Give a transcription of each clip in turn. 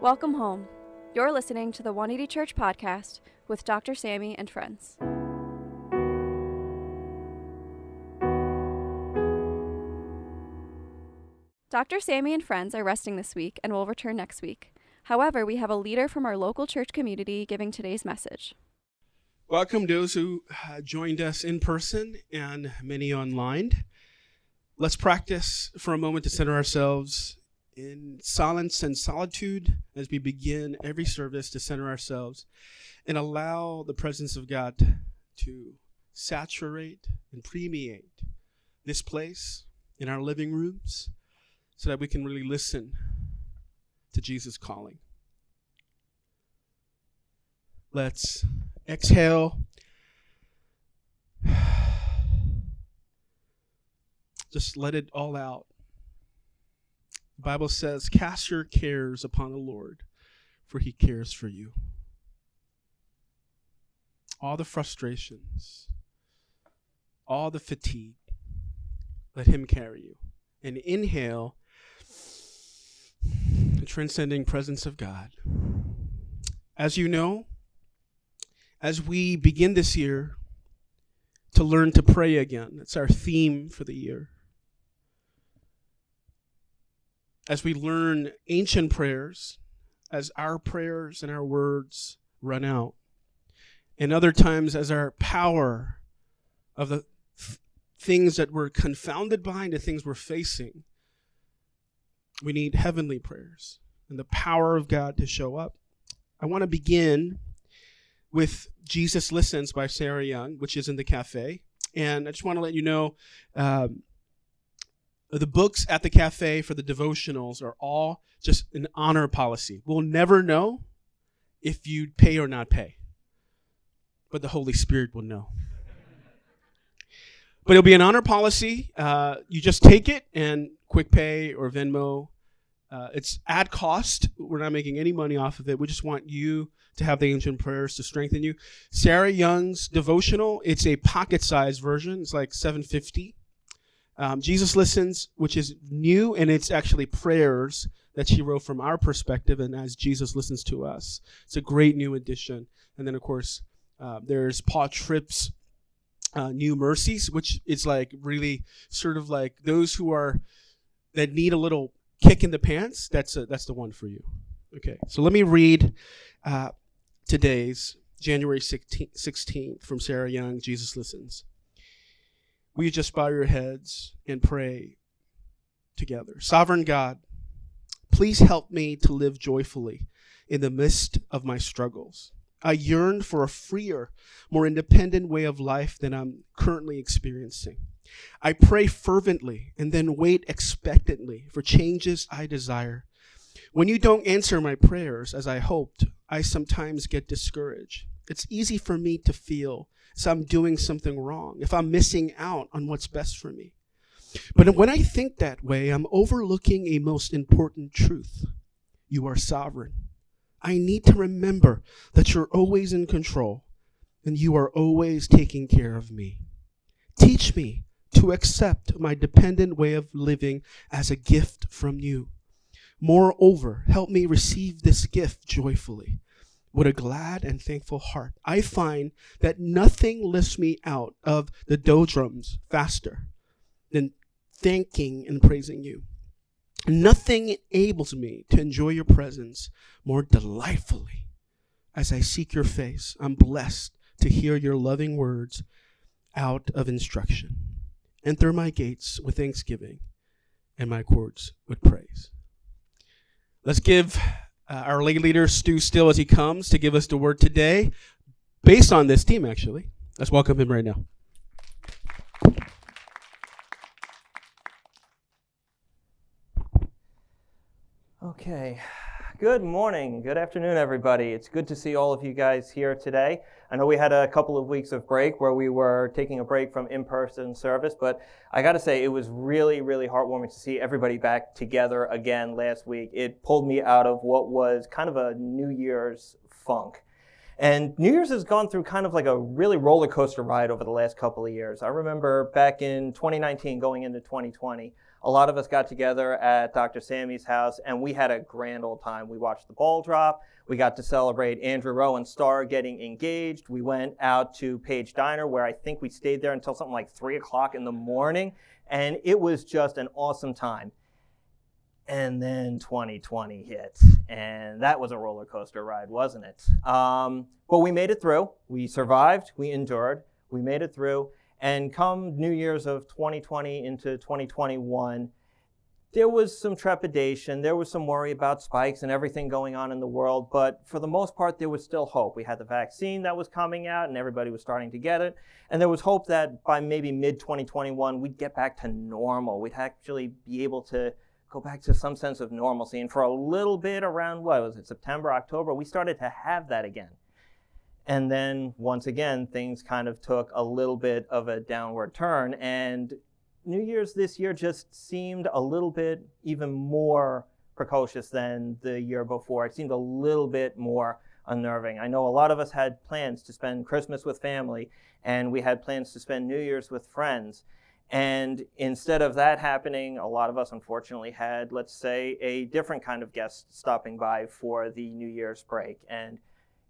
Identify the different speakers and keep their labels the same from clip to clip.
Speaker 1: Welcome home. You're listening to the 180 Church podcast with Dr. Sammy and friends. Dr. Sammy and friends are resting this week and will return next week. However, we have a leader from our local church community giving today's message.
Speaker 2: Welcome those who uh, joined us in person and many online. Let's practice for a moment to center ourselves in silence and solitude as we begin every service to center ourselves and allow the presence of God to saturate and permeate this place in our living rooms so that we can really listen to Jesus calling. Let's exhale. Just let it all out. The Bible says, Cast your cares upon the Lord, for he cares for you. All the frustrations, all the fatigue, let him carry you. And inhale the transcending presence of God. As you know, as we begin this year to learn to pray again, that's our theme for the year. As we learn ancient prayers, as our prayers and our words run out, and other times as our power of the th- things that we're confounded by and the things we're facing we need heavenly prayers and the power of God to show up. I want to begin with Jesus Listens by Sarah Young, which is in the cafe. And I just want to let you know um, the books at the cafe for the devotionals are all just an honor policy. We'll never know if you pay or not pay, but the Holy Spirit will know. But it'll be an honor policy. Uh, you just take it and quick pay or Venmo. Uh, it's at cost. We're not making any money off of it. We just want you to have the ancient prayers to strengthen you. Sarah Young's devotional. It's a pocket-sized version. It's like 750. Um, Jesus listens, which is new, and it's actually prayers that she wrote from our perspective, and as Jesus listens to us. It's a great new addition. And then, of course, uh, there's Paul Tripp's uh, New Mercies, which is like really sort of like those who are that need a little kick in the pants. That's a, that's the one for you. Okay, so let me read uh, today's January 16th, 16th from Sarah Young. Jesus listens. Will you just bow your heads and pray together? Sovereign God, please help me to live joyfully in the midst of my struggles. I yearn for a freer, more independent way of life than I'm currently experiencing. I pray fervently and then wait expectantly for changes I desire. When you don't answer my prayers as I hoped, I sometimes get discouraged. It's easy for me to feel as I'm doing something wrong, if I'm missing out on what's best for me. But when I think that way, I'm overlooking a most important truth. You are sovereign. I need to remember that you're always in control and you are always taking care of me. Teach me to accept my dependent way of living as a gift from you. Moreover, help me receive this gift joyfully with a glad and thankful heart. I find that nothing lifts me out of the doldrums faster than thanking and praising you. Nothing enables me to enjoy your presence more delightfully as I seek your face. I'm blessed to hear your loving words out of instruction. Enter my gates with thanksgiving and my courts with praise. Let's give uh, our lay leader, Stu Still, as he comes to give us the word today, based on this team, actually. Let's welcome him right now.
Speaker 3: Okay. Good morning. Good afternoon, everybody. It's good to see all of you guys here today. I know we had a couple of weeks of break where we were taking a break from in-person service, but I got to say it was really, really heartwarming to see everybody back together again last week. It pulled me out of what was kind of a New Year's funk. And New Year's has gone through kind of like a really roller coaster ride over the last couple of years. I remember back in 2019 going into 2020, a lot of us got together at Dr. Sammy's house and we had a grand old time. We watched the ball drop. We got to celebrate Andrew Rowan and Star getting engaged. We went out to Page Diner where I think we stayed there until something like three o'clock in the morning. And it was just an awesome time. And then 2020 hit, and that was a roller coaster ride, wasn't it? Um, but we made it through. We survived. We endured. We made it through. And come New Year's of 2020 into 2021, there was some trepidation. There was some worry about spikes and everything going on in the world. But for the most part, there was still hope. We had the vaccine that was coming out and everybody was starting to get it. And there was hope that by maybe mid 2021, we'd get back to normal. We'd actually be able to go back to some sense of normalcy. And for a little bit around, what was it, September, October, we started to have that again. And then once again, things kind of took a little bit of a downward turn. And New Year's this year just seemed a little bit even more precocious than the year before. It seemed a little bit more unnerving. I know a lot of us had plans to spend Christmas with family, and we had plans to spend New Year's with friends. And instead of that happening, a lot of us unfortunately had, let's say, a different kind of guest stopping by for the New Year's break. And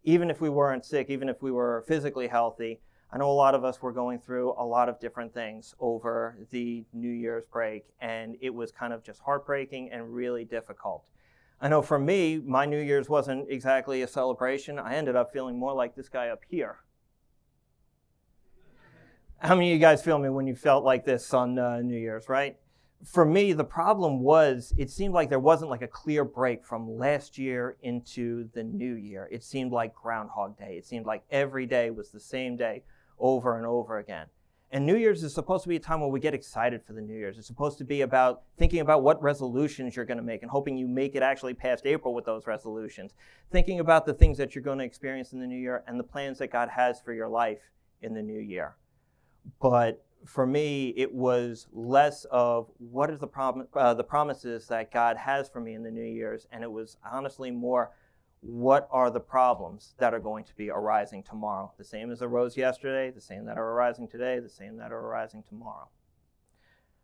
Speaker 3: even if we weren't sick, even if we were physically healthy, I know a lot of us were going through a lot of different things over the New Year's break, and it was kind of just heartbreaking and really difficult. I know for me, my New Year's wasn't exactly a celebration. I ended up feeling more like this guy up here. How many of you guys feel me when you felt like this on uh, New Year's, right? For me, the problem was it seemed like there wasn't like a clear break from last year into the new year. It seemed like Groundhog Day. It seemed like every day was the same day over and over again. And New Year's is supposed to be a time where we get excited for the New Year's. It's supposed to be about thinking about what resolutions you're going to make and hoping you make it actually past April with those resolutions. Thinking about the things that you're going to experience in the new year and the plans that God has for your life in the new year. But for me, it was less of what is the uh, the promises that God has for me in the New Year's, and it was honestly more what are the problems that are going to be arising tomorrow? The same as arose yesterday, the same that are arising today, the same that are arising tomorrow.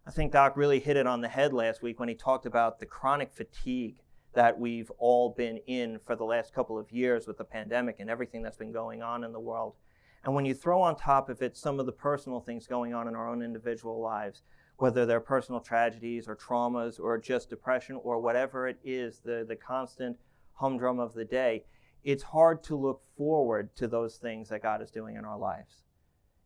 Speaker 3: I think Doc really hit it on the head last week when he talked about the chronic fatigue that we've all been in for the last couple of years with the pandemic and everything that's been going on in the world. And when you throw on top of it some of the personal things going on in our own individual lives, whether they're personal tragedies or traumas or just depression or whatever it is, the, the constant humdrum of the day, it's hard to look forward to those things that God is doing in our lives.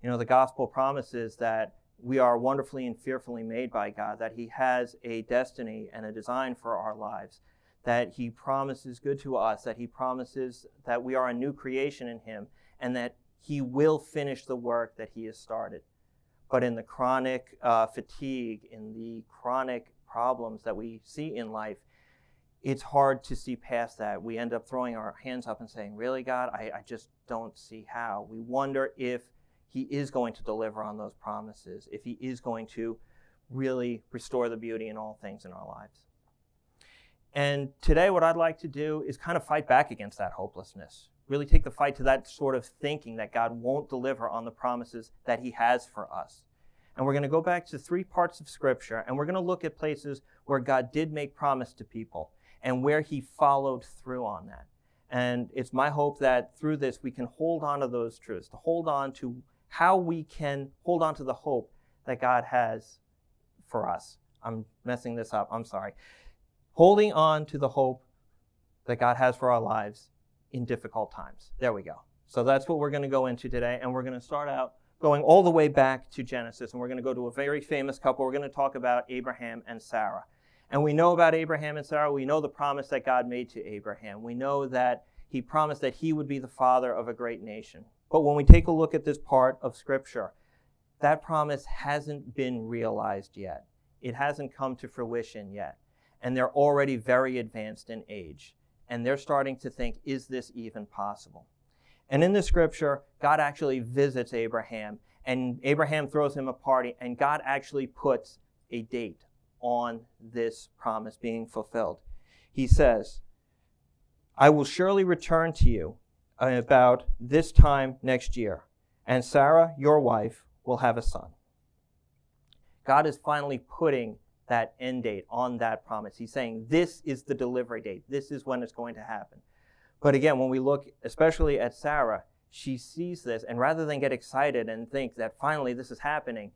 Speaker 3: You know, the gospel promises that we are wonderfully and fearfully made by God, that He has a destiny and a design for our lives, that He promises good to us, that He promises that we are a new creation in Him, and that he will finish the work that he has started. But in the chronic uh, fatigue, in the chronic problems that we see in life, it's hard to see past that. We end up throwing our hands up and saying, Really, God, I, I just don't see how. We wonder if He is going to deliver on those promises, if He is going to really restore the beauty in all things in our lives. And today, what I'd like to do is kind of fight back against that hopelessness really take the fight to that sort of thinking that God won't deliver on the promises that He has for us. And we're going to go back to three parts of Scripture, and we're going to look at places where God did make promise to people and where He followed through on that. And it's my hope that through this we can hold on to those truths, to hold on to how we can hold on to the hope that God has for us. I'm messing this up, I'm sorry. Holding on to the hope that God has for our lives in difficult times. There we go. So that's what we're going to go into today. And we're going to start out going all the way back to Genesis. And we're going to go to a very famous couple. We're going to talk about Abraham and Sarah. And we know about Abraham and Sarah. We know the promise that God made to Abraham. We know that he promised that he would be the father of a great nation. But when we take a look at this part of Scripture, that promise hasn't been realized yet. It hasn't come to fruition yet. And they're already very advanced in age and they're starting to think, is this even possible? And in the scripture, God actually visits Abraham, and Abraham throws him a party, and God actually puts a date on this promise being fulfilled. He says, I will surely return to you about this time next year, and Sarah, your wife, will have a son. God is finally putting that end date on that promise. He's saying this is the delivery date. This is when it's going to happen. But again, when we look especially at Sarah, she sees this, and rather than get excited and think that finally this is happening,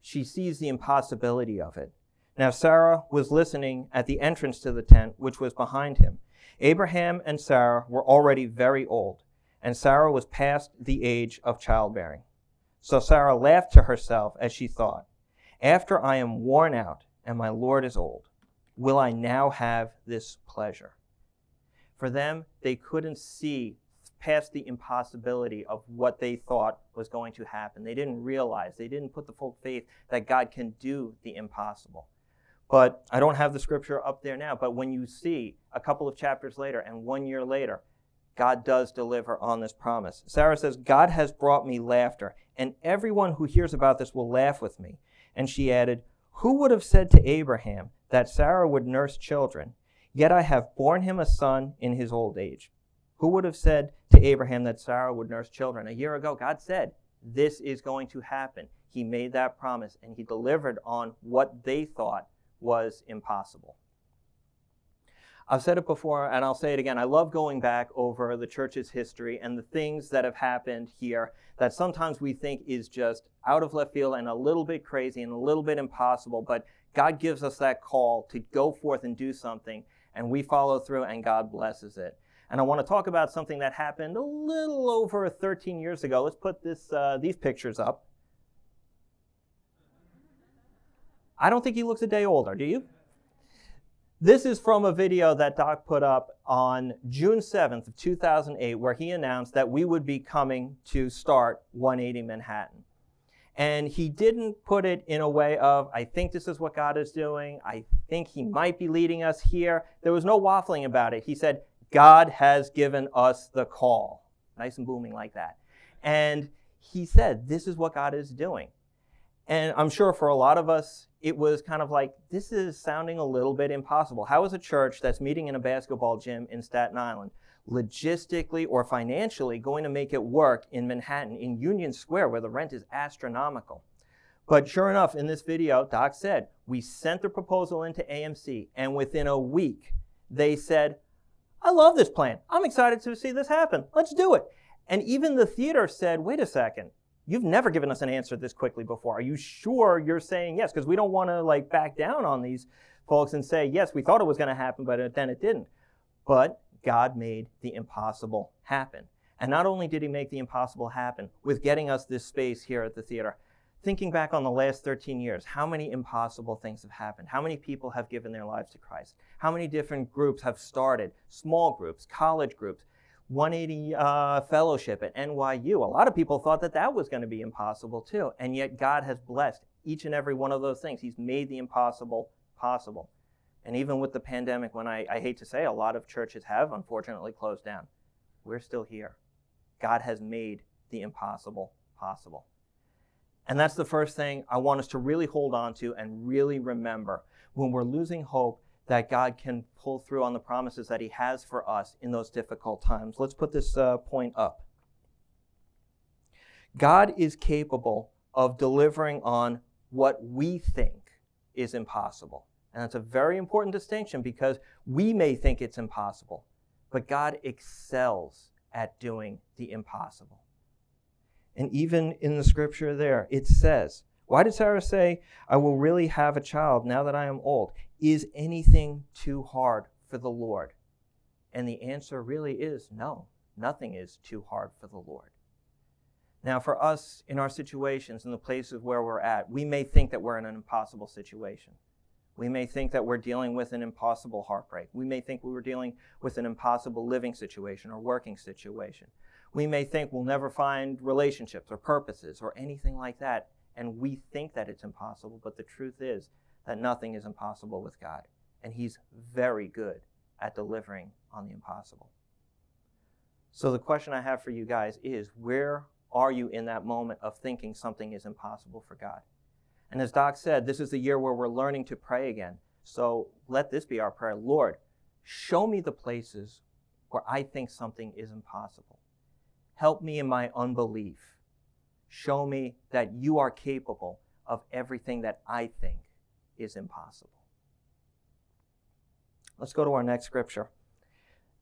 Speaker 3: she sees the impossibility of it. Now, Sarah was listening at the entrance to the tent, which was behind him. Abraham and Sarah were already very old, and Sarah was past the age of childbearing. So Sarah laughed to herself as she thought, After I am worn out and my Lord is old, will I now have this pleasure? For them, they couldn't see past the impossibility of what they thought was going to happen. They didn't realize, they didn't put the full faith that God can do the impossible. But I don't have the scripture up there now, but when you see a couple of chapters later and one year later, God does deliver on this promise. Sarah says, God has brought me laughter, and everyone who hears about this will laugh with me. And she added, Who would have said to Abraham that Sarah would nurse children? Yet I have borne him a son in his old age. Who would have said to Abraham that Sarah would nurse children? A year ago, God said, This is going to happen. He made that promise, and he delivered on what they thought was impossible. I've said it before and I'll say it again. I love going back over the church's history and the things that have happened here that sometimes we think is just out of left field and a little bit crazy and a little bit impossible, but God gives us that call to go forth and do something, and we follow through and God blesses it. And I want to talk about something that happened a little over 13 years ago. Let's put this, uh, these pictures up. I don't think he looks a day older, do you? This is from a video that Doc put up on June 7th of 2008 where he announced that we would be coming to start 180 Manhattan. And he didn't put it in a way of, I think this is what God is doing. I think he might be leading us here. There was no waffling about it. He said, God has given us the call. Nice and booming like that. And he said, this is what God is doing. And I'm sure for a lot of us, it was kind of like, this is sounding a little bit impossible. How is a church that's meeting in a basketball gym in Staten Island logistically or financially going to make it work in Manhattan, in Union Square, where the rent is astronomical? But sure enough, in this video, Doc said, we sent the proposal into AMC, and within a week, they said, I love this plan. I'm excited to see this happen. Let's do it. And even the theater said, wait a second, You've never given us an answer this quickly before. Are you sure you're saying yes? Because we don't want to like back down on these folks and say, yes, we thought it was going to happen, but then it didn't. But God made the impossible happen. And not only did he make the impossible happen with getting us this space here at the theater, thinking back on the last 13 years, how many impossible things have happened? How many people have given their lives to Christ? How many different groups have started? Small groups, college groups, 180 uh, fellowship at NYU. A lot of people thought that that was going to be impossible too. And yet God has blessed each and every one of those things. He's made the impossible possible. And even with the pandemic, when I, I hate to say a lot of churches have unfortunately closed down, we're still here. God has made the impossible possible. And that's the first thing I want us to really hold on to and really remember. When we're losing hope, that God can pull through on the promises that He has for us in those difficult times. Let's put this uh, point up. God is capable of delivering on what we think is impossible. And that's a very important distinction because we may think it's impossible, but God excels at doing the impossible. And even in the scripture there, it says, Why did Sarah say, I will really have a child now that I am old? Is anything too hard for the Lord? And the answer really is no, nothing is too hard for the Lord. Now, for us in our situations, in the places where we're at, we may think that we're in an impossible situation. We may think that we're dealing with an impossible heartbreak. We may think we were dealing with an impossible living situation or working situation. We may think we'll never find relationships or purposes or anything like that. And we think that it's impossible, but the truth is that nothing is impossible with God, and He's very good at delivering on the impossible. So, the question I have for you guys is where are you in that moment of thinking something is impossible for God? And as Doc said, this is the year where we're learning to pray again. So, let this be our prayer Lord, show me the places where I think something is impossible. Help me in my unbelief. Show me that you are capable of everything that I think is impossible. Let's go to our next scripture.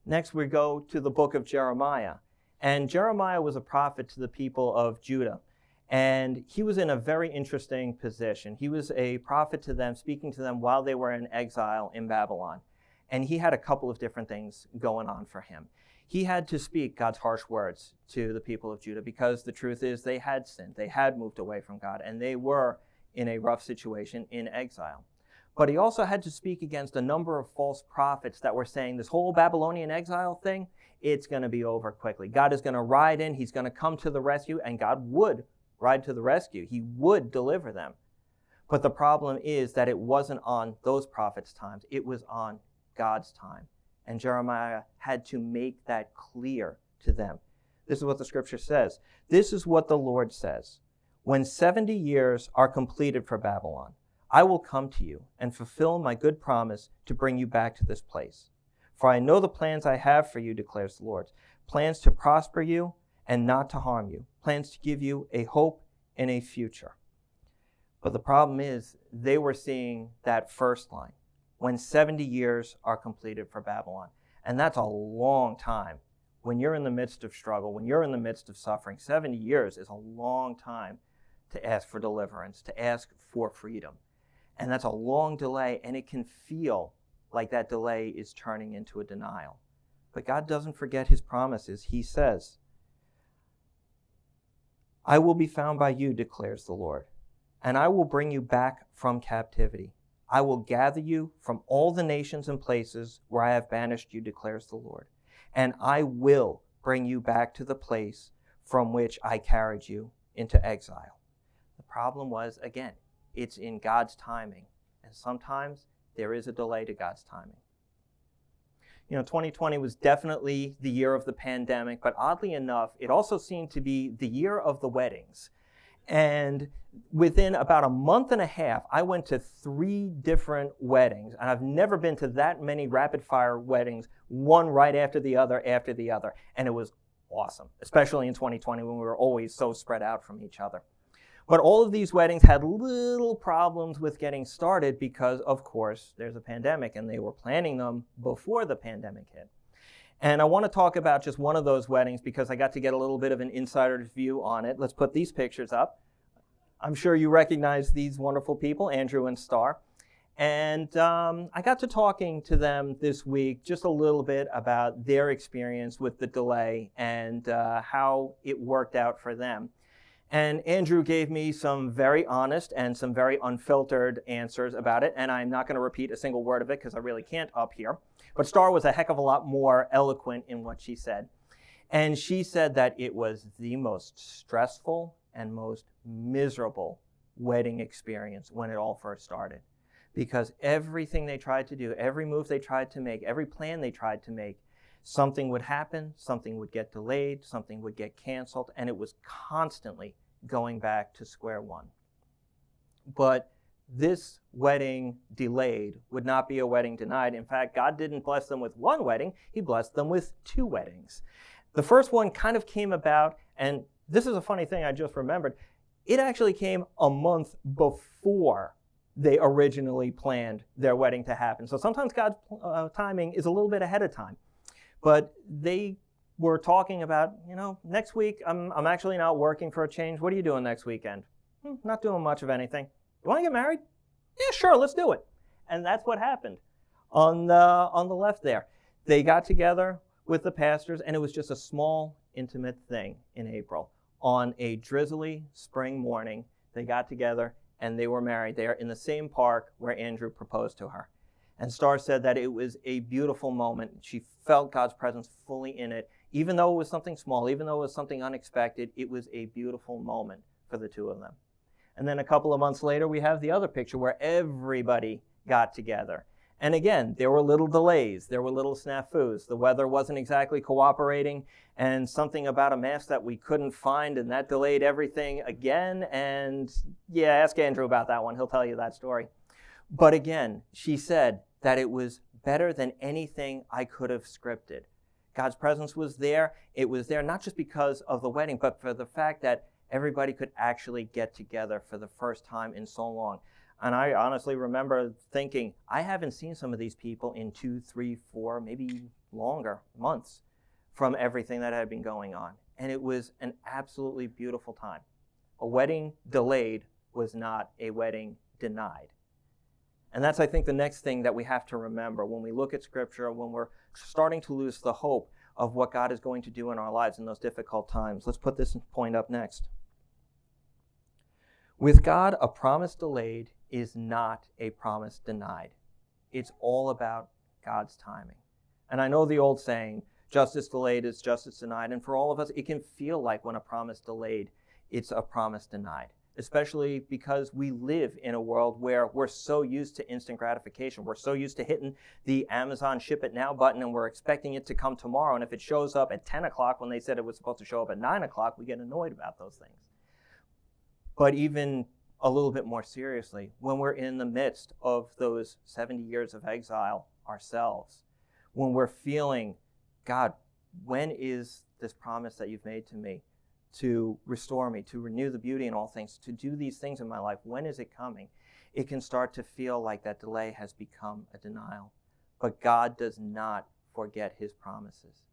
Speaker 3: Next, we go to the book of Jeremiah. And Jeremiah was a prophet to the people of Judah. And he was in a very interesting position. He was a prophet to them, speaking to them while they were in exile in Babylon. And he had a couple of different things going on for him. He had to speak God's harsh words to the people of Judah because the truth is they had sinned, they had moved away from God, and they were in a rough situation in exile. But he also had to speak against a number of false prophets that were saying this whole Babylonian exile thing, it's going to be over quickly. God is going to ride in, he's going to come to the rescue, and God would ride to the rescue. He would deliver them. But the problem is that it wasn't on those prophets' times, it was on God's time. And Jeremiah had to make that clear to them. This is what the scripture says. This is what the Lord says. When 70 years are completed for Babylon, I will come to you and fulfill my good promise to bring you back to this place. For I know the plans I have for you, declares the Lord plans to prosper you and not to harm you, plans to give you a hope and a future. But the problem is, they were seeing that first line when 70 years are completed for Babylon. And that's a long time. When you're in the midst of struggle, when you're in the midst of suffering, 70 years is a long time to ask for deliverance, to ask for freedom. And that's a long delay, and it can feel like that delay is turning into a denial. But God doesn't forget his promises. He says, I will be found by you, declares the Lord, and I will bring you back from captivity. I will gather you from all the nations and places where I have banished you, declares the Lord, and I will bring you back to the place from which I carried you into exile. Problem was, again, it's in God's timing, and sometimes there is a delay to God's timing you know, 2020 was definitely the year of the pandemic, but oddly enough, it also seemed to be the year of the weddings. And within about a month and a half, I went to three different weddings. And I've never been to that many rapid fire weddings, one right after the other, after the other. And it was awesome, especially in 2020 when we were always so spread out from each other. But all of these weddings had little problems with getting started because, of course, there's a pandemic and they were planning them before the pandemic hit. And I want to talk about just one of those weddings because I got to get a little bit of an insider's view on it. Let's put these pictures up. I'm sure you recognize these wonderful people, Andrew and Star. And um, I got to talking to them this week just a little bit about their experience with the delay and uh, how it worked out for them. And Andrew gave me some very honest and some very unfiltered answers about it. And I'm not going to repeat a single word of it because I really can't up here. But Star was a heck of a lot more eloquent in what she said. And she said that it was the most stressful and most miserable wedding experience when it all first started. Because everything they tried to do, every move they tried to make, every plan they tried to make, something would happen, something would get delayed, something would get canceled, and it was constantly going back to square one. But this wedding delayed would not be a wedding denied. In fact, God didn't bless them with one wedding, He blessed them with two weddings. The first one kind of came about, and this is a funny thing I just remembered. It actually came a month before they originally planned their wedding to happen. So sometimes God's uh, timing is a little bit ahead of time. But they were talking about, you know, next week I'm, I'm actually not working for a change. What are you doing next weekend? Hmm, not doing much of anything. You want to get married? Yeah, sure, let's do it. And that's what happened on the, on the left there. They got together with the pastors, and it was just a small, intimate thing in April. On a drizzly spring morning, they got together and they were married there in the same park where Andrew proposed to her. And Star said that it was a beautiful moment. She felt God's presence fully in it. Even though it was something small, even though it was something unexpected, it was a beautiful moment for the two of them. And then a couple of months later, we have the other picture where everybody got together. And again, there were little delays, there were little snafus. The weather wasn't exactly cooperating, and something about a mask that we couldn't find, and that delayed everything again. And yeah, ask Andrew about that one, he'll tell you that story. But again, she said that it was better than anything I could have scripted. God's presence was there. It was there not just because of the wedding, but for the fact that everybody could actually get together for the first time in so long. And I honestly remember thinking, I haven't seen some of these people in two, three, four, maybe longer months from everything that had been going on. And it was an absolutely beautiful time. A wedding delayed was not a wedding denied. And that's, I think, the next thing that we have to remember when we look at Scripture, when we're starting to lose the hope of what God is going to do in our lives in those difficult times. Let's put this point up next. With God, a promise delayed is not a promise denied. It's all about God's timing. And I know the old saying, justice delayed is justice denied. And for all of us, it can feel like when a promise delayed, it's a promise denied especially because we live in a world where we're so used to instant gratification. We're so used to hitting the Amazon ship it now button and we're expecting it to come tomorrow. And if it shows up at 10 o'clock when they said it was supposed to show up at 9 o'clock, we get annoyed about those things. But even a little bit more seriously, when we're in the midst of those 70 years of exile ourselves, when we're feeling, God, when is this promise that you've made to me? To restore me, to renew the beauty in all things, to do these things in my life. When is it coming? It can start to feel like that delay has become a denial. But God does not forget his promises.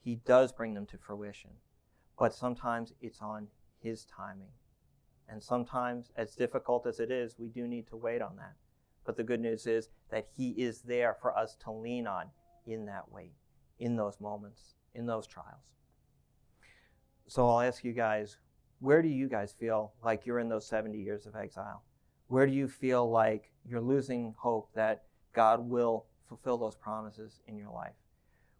Speaker 3: He does bring them to fruition. But sometimes it's on his timing. And sometimes, as difficult as it is, we do need to wait on that. But the good news is that he is there for us to lean on in that wait, in those moments, in those trials. So I'll ask you guys, where do you guys feel like you're in those 70 years of exile? Where do you feel like you're losing hope that God will fulfill those promises in your life?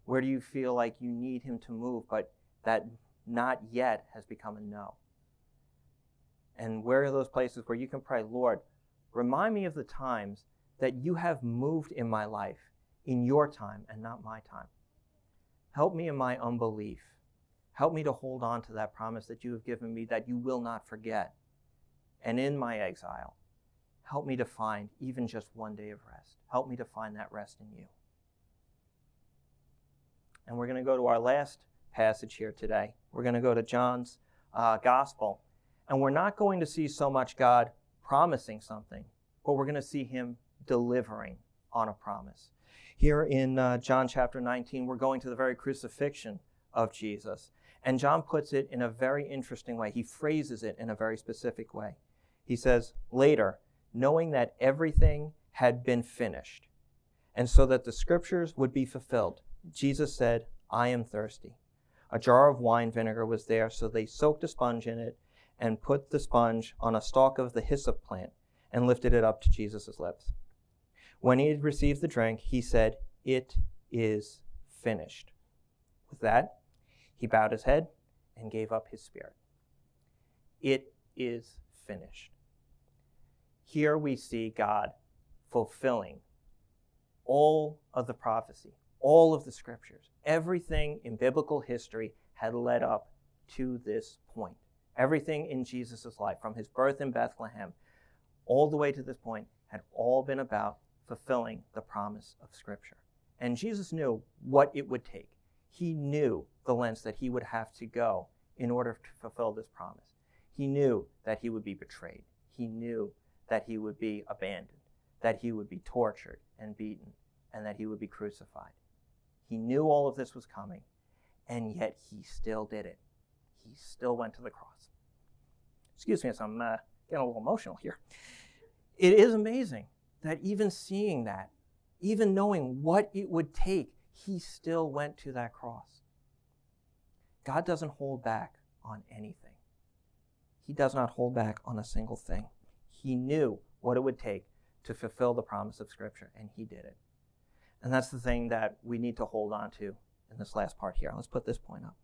Speaker 3: Where do you feel like you need Him to move, but that not yet has become a no? And where are those places where you can pray, Lord, remind me of the times that you have moved in my life in your time and not my time? Help me in my unbelief. Help me to hold on to that promise that you have given me that you will not forget. And in my exile, help me to find even just one day of rest. Help me to find that rest in you. And we're going to go to our last passage here today. We're going to go to John's uh, Gospel. And we're not going to see so much God promising something, but we're going to see him delivering on a promise. Here in uh, John chapter 19, we're going to the very crucifixion of Jesus. And John puts it in a very interesting way. He phrases it in a very specific way. He says, Later, knowing that everything had been finished, and so that the scriptures would be fulfilled, Jesus said, I am thirsty. A jar of wine vinegar was there, so they soaked a sponge in it and put the sponge on a stalk of the hyssop plant and lifted it up to Jesus' lips. When he had received the drink, he said, It is finished. With that, he bowed his head and gave up his spirit. It is finished. Here we see God fulfilling all of the prophecy, all of the scriptures. Everything in biblical history had led up to this point. Everything in Jesus' life, from his birth in Bethlehem all the way to this point, had all been about fulfilling the promise of Scripture. And Jesus knew what it would take he knew the lengths that he would have to go in order to fulfill this promise. He knew that he would be betrayed. He knew that he would be abandoned, that he would be tortured and beaten, and that he would be crucified. He knew all of this was coming, and yet he still did it. He still went to the cross. Excuse me as I'm uh, getting a little emotional here. It is amazing that even seeing that, even knowing what it would take he still went to that cross. God doesn't hold back on anything. He does not hold back on a single thing. He knew what it would take to fulfill the promise of Scripture, and he did it. And that's the thing that we need to hold on to in this last part here. Let's put this point up.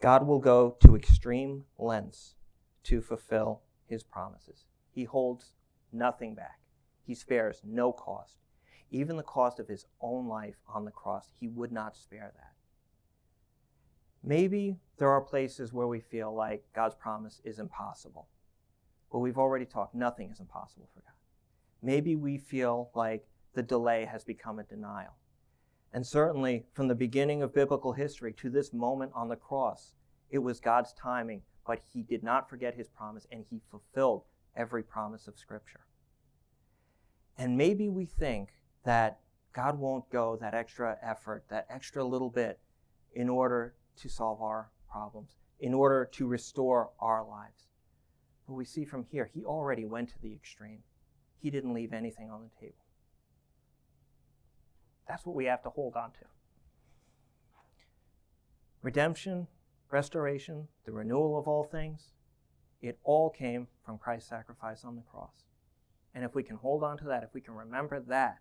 Speaker 3: God will go to extreme lengths to fulfill his promises. He holds nothing back, he spares no cost even the cost of his own life on the cross, he would not spare that. Maybe there are places where we feel like God's promise is impossible. But we've already talked, nothing is impossible for God. Maybe we feel like the delay has become a denial. And certainly, from the beginning of biblical history to this moment on the cross, it was God's timing, but he did not forget his promise and he fulfilled every promise of Scripture. And maybe we think that God won't go that extra effort, that extra little bit in order to solve our problems, in order to restore our lives. But we see from here, he already went to the extreme. He didn't leave anything on the table. That's what we have to hold on to. Redemption, restoration, the renewal of all things, it all came from Christ's sacrifice on the cross. And if we can hold on to that, if we can remember that,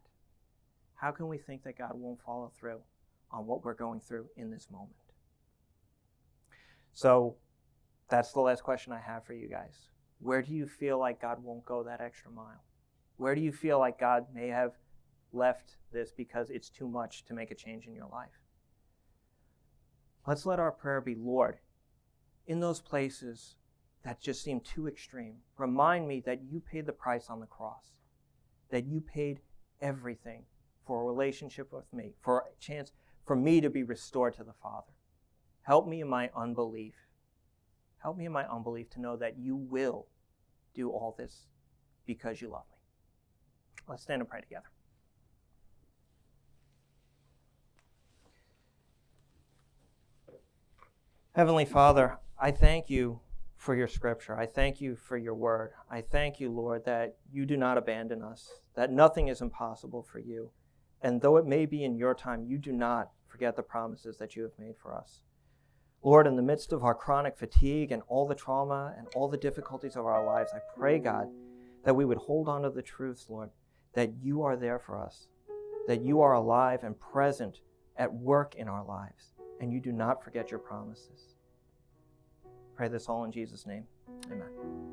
Speaker 3: how can we think that God won't follow through on what we're going through in this moment? So that's the last question I have for you guys. Where do you feel like God won't go that extra mile? Where do you feel like God may have left this because it's too much to make a change in your life? Let's let our prayer be Lord, in those places that just seem too extreme, remind me that you paid the price on the cross, that you paid everything for a relationship with me, for a chance for me to be restored to the Father. Help me in my unbelief. Help me in my unbelief to know that you will do all this because you love me. Let's stand and pray together. Heavenly Father, I thank you for your scripture. I thank you for your word. I thank you, Lord, that you do not abandon us, that nothing is impossible for you. And though it may be in your time, you do not forget the promises that you have made for us. Lord, in the midst of our chronic fatigue and all the trauma and all the difficulties of our lives, I pray, God, that we would hold on to the truths, Lord, that you are there for us, that you are alive and present at work in our lives, and you do not forget your promises. Pray this all in Jesus' name. Amen.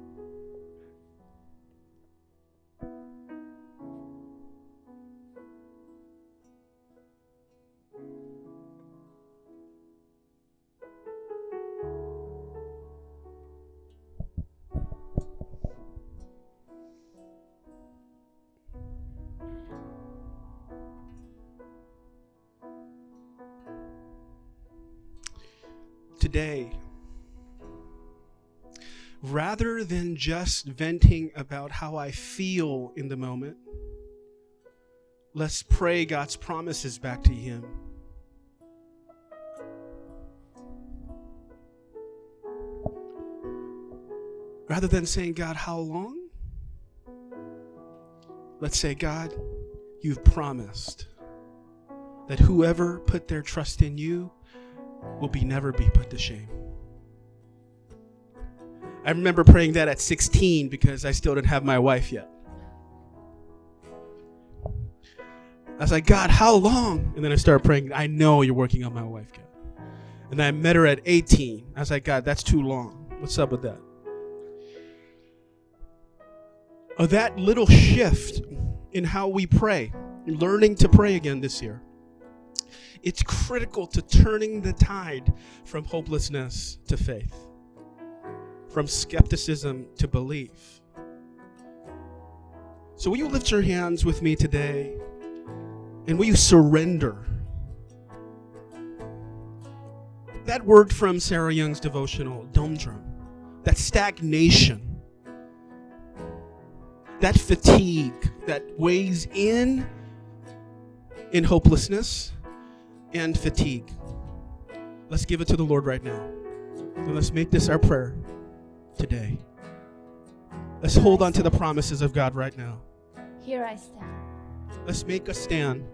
Speaker 2: Just venting about how I feel in the moment, let's pray God's promises back to Him. Rather than saying, God, how long? Let's say, God, you've promised that whoever put their trust in you will be never be put to shame. I remember praying that at 16 because I still didn't have my wife yet. I was like, God, how long? And then I started praying, I know you're working on my wife, God. And I met her at 18. I was like, God, that's too long. What's up with that? Oh, that little shift in how we pray, learning to pray again this year. It's critical to turning the tide from hopelessness to faith from skepticism to belief. So, will you lift your hands with me today and will you surrender? That word from Sarah Young's devotional, dumdrum, that stagnation, that fatigue that weighs in in hopelessness and fatigue. Let's give it to the Lord right now. And let's make this our prayer today. Let's hold on to the promises of God right now.
Speaker 4: Here I stand.
Speaker 2: Let's make a stand.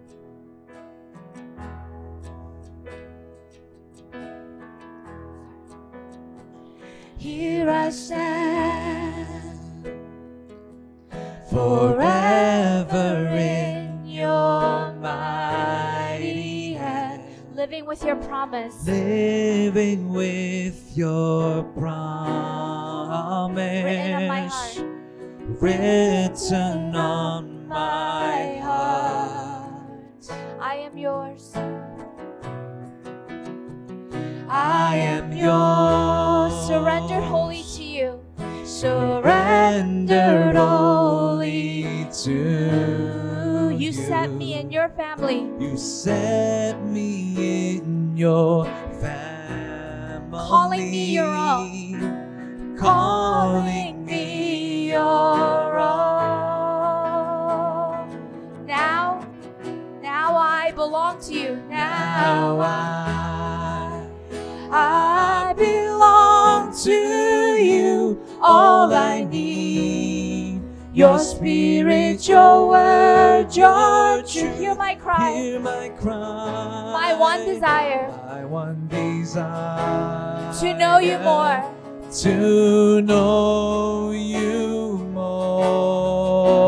Speaker 4: Here I stand forever in your mighty hand, living with your promise.
Speaker 5: living with your promise
Speaker 4: Written on my heart.
Speaker 5: written on my
Speaker 4: heart. I am yours.
Speaker 5: I am yours.
Speaker 4: Surrendered wholly to you.
Speaker 5: Surrendered wholly to
Speaker 4: you. You set me in your family.
Speaker 5: You set me in your family.
Speaker 4: Calling me your own
Speaker 5: calling me your own. Now, now I belong to you. Now I, I belong to you. All I need, your spirit, your word, your truth.
Speaker 4: Hear my cry.
Speaker 5: Hear my cry.
Speaker 4: My one desire.
Speaker 5: My one desire.
Speaker 4: To know you more
Speaker 5: to know you more.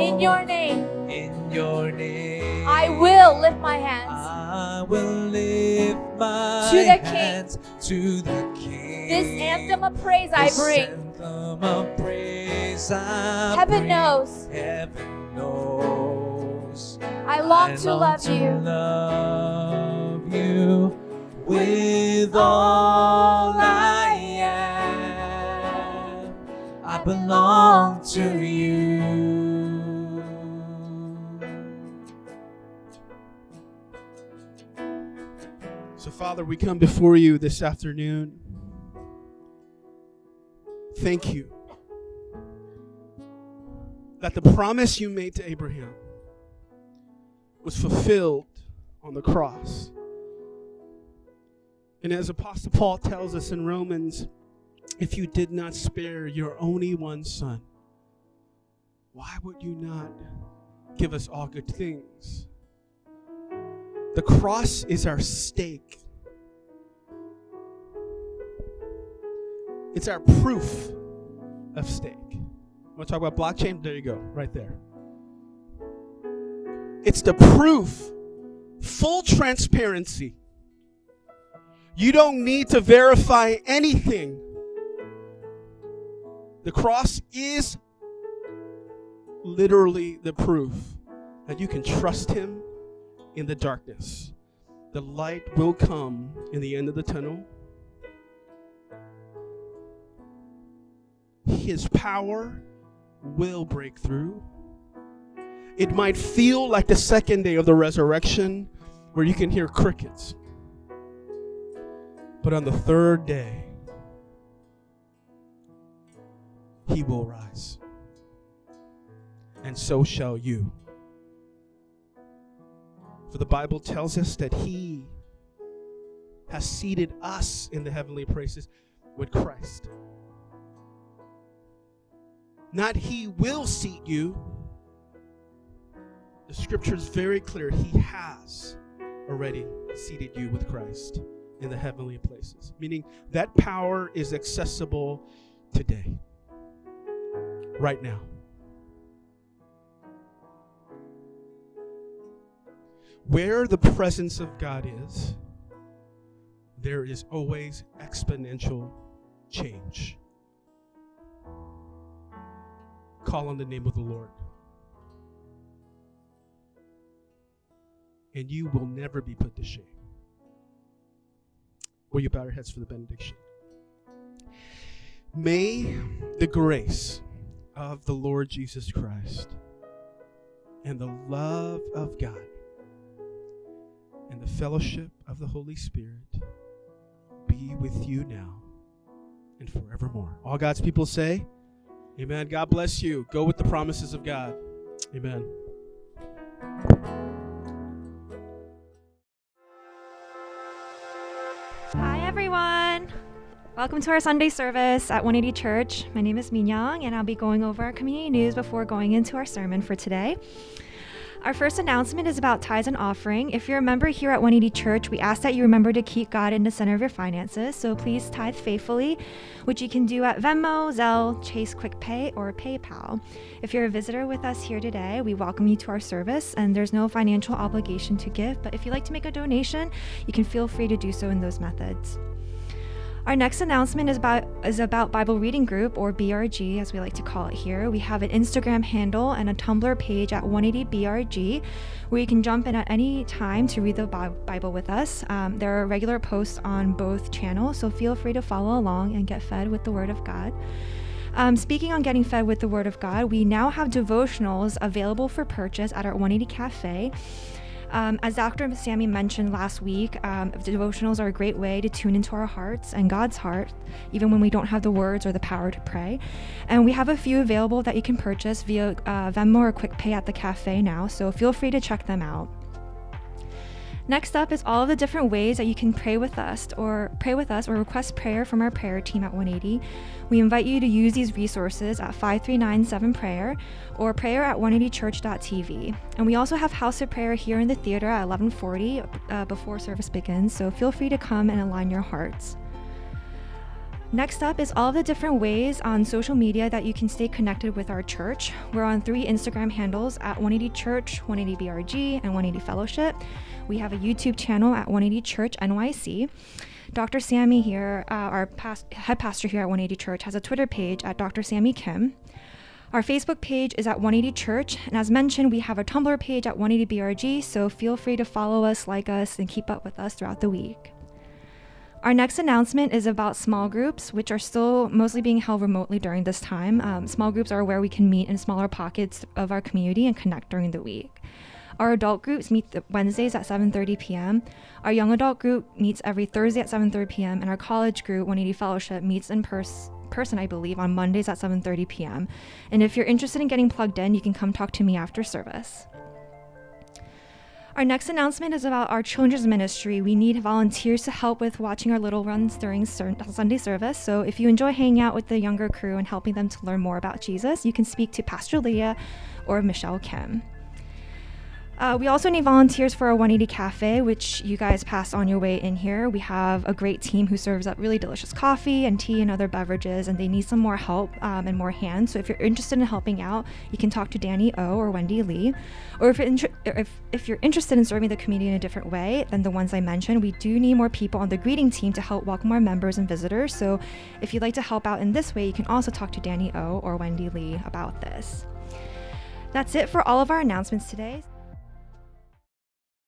Speaker 4: In your name,
Speaker 5: In your name.
Speaker 4: I will lift my hands
Speaker 5: I will lift my
Speaker 4: To the King.
Speaker 5: to the King.
Speaker 4: This anthem of praise I
Speaker 5: This
Speaker 4: bring.
Speaker 5: anthem of praise I
Speaker 4: Heaven
Speaker 5: bring.
Speaker 4: knows
Speaker 5: Heaven knows.
Speaker 4: I long
Speaker 5: I
Speaker 4: to love
Speaker 5: to
Speaker 4: you.
Speaker 5: love you with all I belong to you.
Speaker 2: So, Father, we come before you this afternoon. Thank you that the promise you made to Abraham was fulfilled on the cross. And as Apostle Paul tells us in Romans, if you did not spare your only one son, why would you not give us all good things? The cross is our stake. It's our proof of stake. Want to talk about blockchain? There you go, right there. It's the proof, full transparency. You don't need to verify anything. The cross is literally the proof that you can trust Him in the darkness. The light will come in the end of the tunnel. His power will break through. It might feel like the second day of the resurrection where you can hear crickets. But on the third day, he will rise. And so shall you. For the Bible tells us that He has seated us in the heavenly places with Christ. Not He will seat you. The scripture is very clear. He has already seated you with Christ in the heavenly places, meaning that power is accessible today, right now. Where the presence of God is, there is always exponential change. Call on the name of the Lord. And you will never be put to shame. Will you bow your heads for the benediction? May the grace of the Lord Jesus Christ and the love of God and the fellowship of the Holy Spirit be with you now and forevermore. All God's people say, Amen. God bless you. Go with the promises of God. Amen.
Speaker 6: Welcome to our Sunday service at 180 Church. My name is Min and I'll be going over our community news before going into our sermon for today. Our first announcement is about tithes and offering. If you're a member here at 180 Church, we ask that you remember to keep God in the center of your finances. So please tithe faithfully, which you can do at Venmo, Zelle, Chase Quick Pay, or PayPal. If you're a visitor with us here today, we welcome you to our service, and there's no financial obligation to give. But if you'd like to make a donation, you can feel free to do so in those methods. Our next announcement is about is about Bible Reading Group or BRG as we like to call it here. We have an Instagram handle and a Tumblr page at 180BRG where you can jump in at any time to read the Bible with us. Um, there are regular posts on both channels, so feel free to follow along and get fed with the Word of God. Um, speaking on getting fed with the Word of God, we now have devotionals available for purchase at our 180 Cafe. Um, as Dr. Sammy mentioned last week, um, devotionals are a great way to tune into our hearts and God's heart, even when we don't have the words or the power to pray. And we have a few available that you can purchase via uh, Venmo or Quick Pay at the cafe now, so feel free to check them out. Next up is all of the different ways that you can pray with us or pray with us or request prayer from our prayer team at 180. We invite you to use these resources at 5397 prayer or prayer at 180church.tv. And we also have house of prayer here in the theater at 1140 uh, before service begins, so feel free to come and align your hearts. Next up is all of the different ways on social media that you can stay connected with our church. We're on three Instagram handles at 180 Church, 180 BRG, and 180 Fellowship. We have a YouTube channel at 180 Church NYC. Dr. Sammy here, uh, our past, head pastor here at 180 Church, has a Twitter page at Dr. Sammy Kim. Our Facebook page is at 180 Church, and as mentioned, we have a Tumblr page at 180 BRG, so feel free to follow us, like us, and keep up with us throughout the week. Our next announcement is about small groups, which are still mostly being held remotely during this time. Um, small groups are where we can meet in smaller pockets of our community and connect during the week. Our adult groups meet Wednesdays at 7:30 p.m. Our young adult group meets every Thursday at 7:30 p.m. and our college group 180 Fellowship meets in person person I believe on Mondays at 7:30 p.m. And if you're interested in getting plugged in, you can come talk to me after service. Our next announcement is about our children's ministry. We need volunteers to help with watching our little ones during Sunday service. So if you enjoy hanging out with the younger crew and helping them to learn more about Jesus, you can speak to Pastor Leah or Michelle Kim. Uh, we also need volunteers for our 180 Cafe, which you guys pass on your way in here. We have a great team who serves up really delicious coffee and tea and other beverages, and they need some more help um, and more hands. So if you're interested in helping out, you can talk to Danny O or Wendy Lee. Or if, if, if you're interested in serving the community in a different way than the ones I mentioned, we do need more people on the greeting team to help welcome our members and visitors. So if you'd like to help out in this way, you can also talk to Danny O or Wendy Lee about this. That's it for all of our announcements today.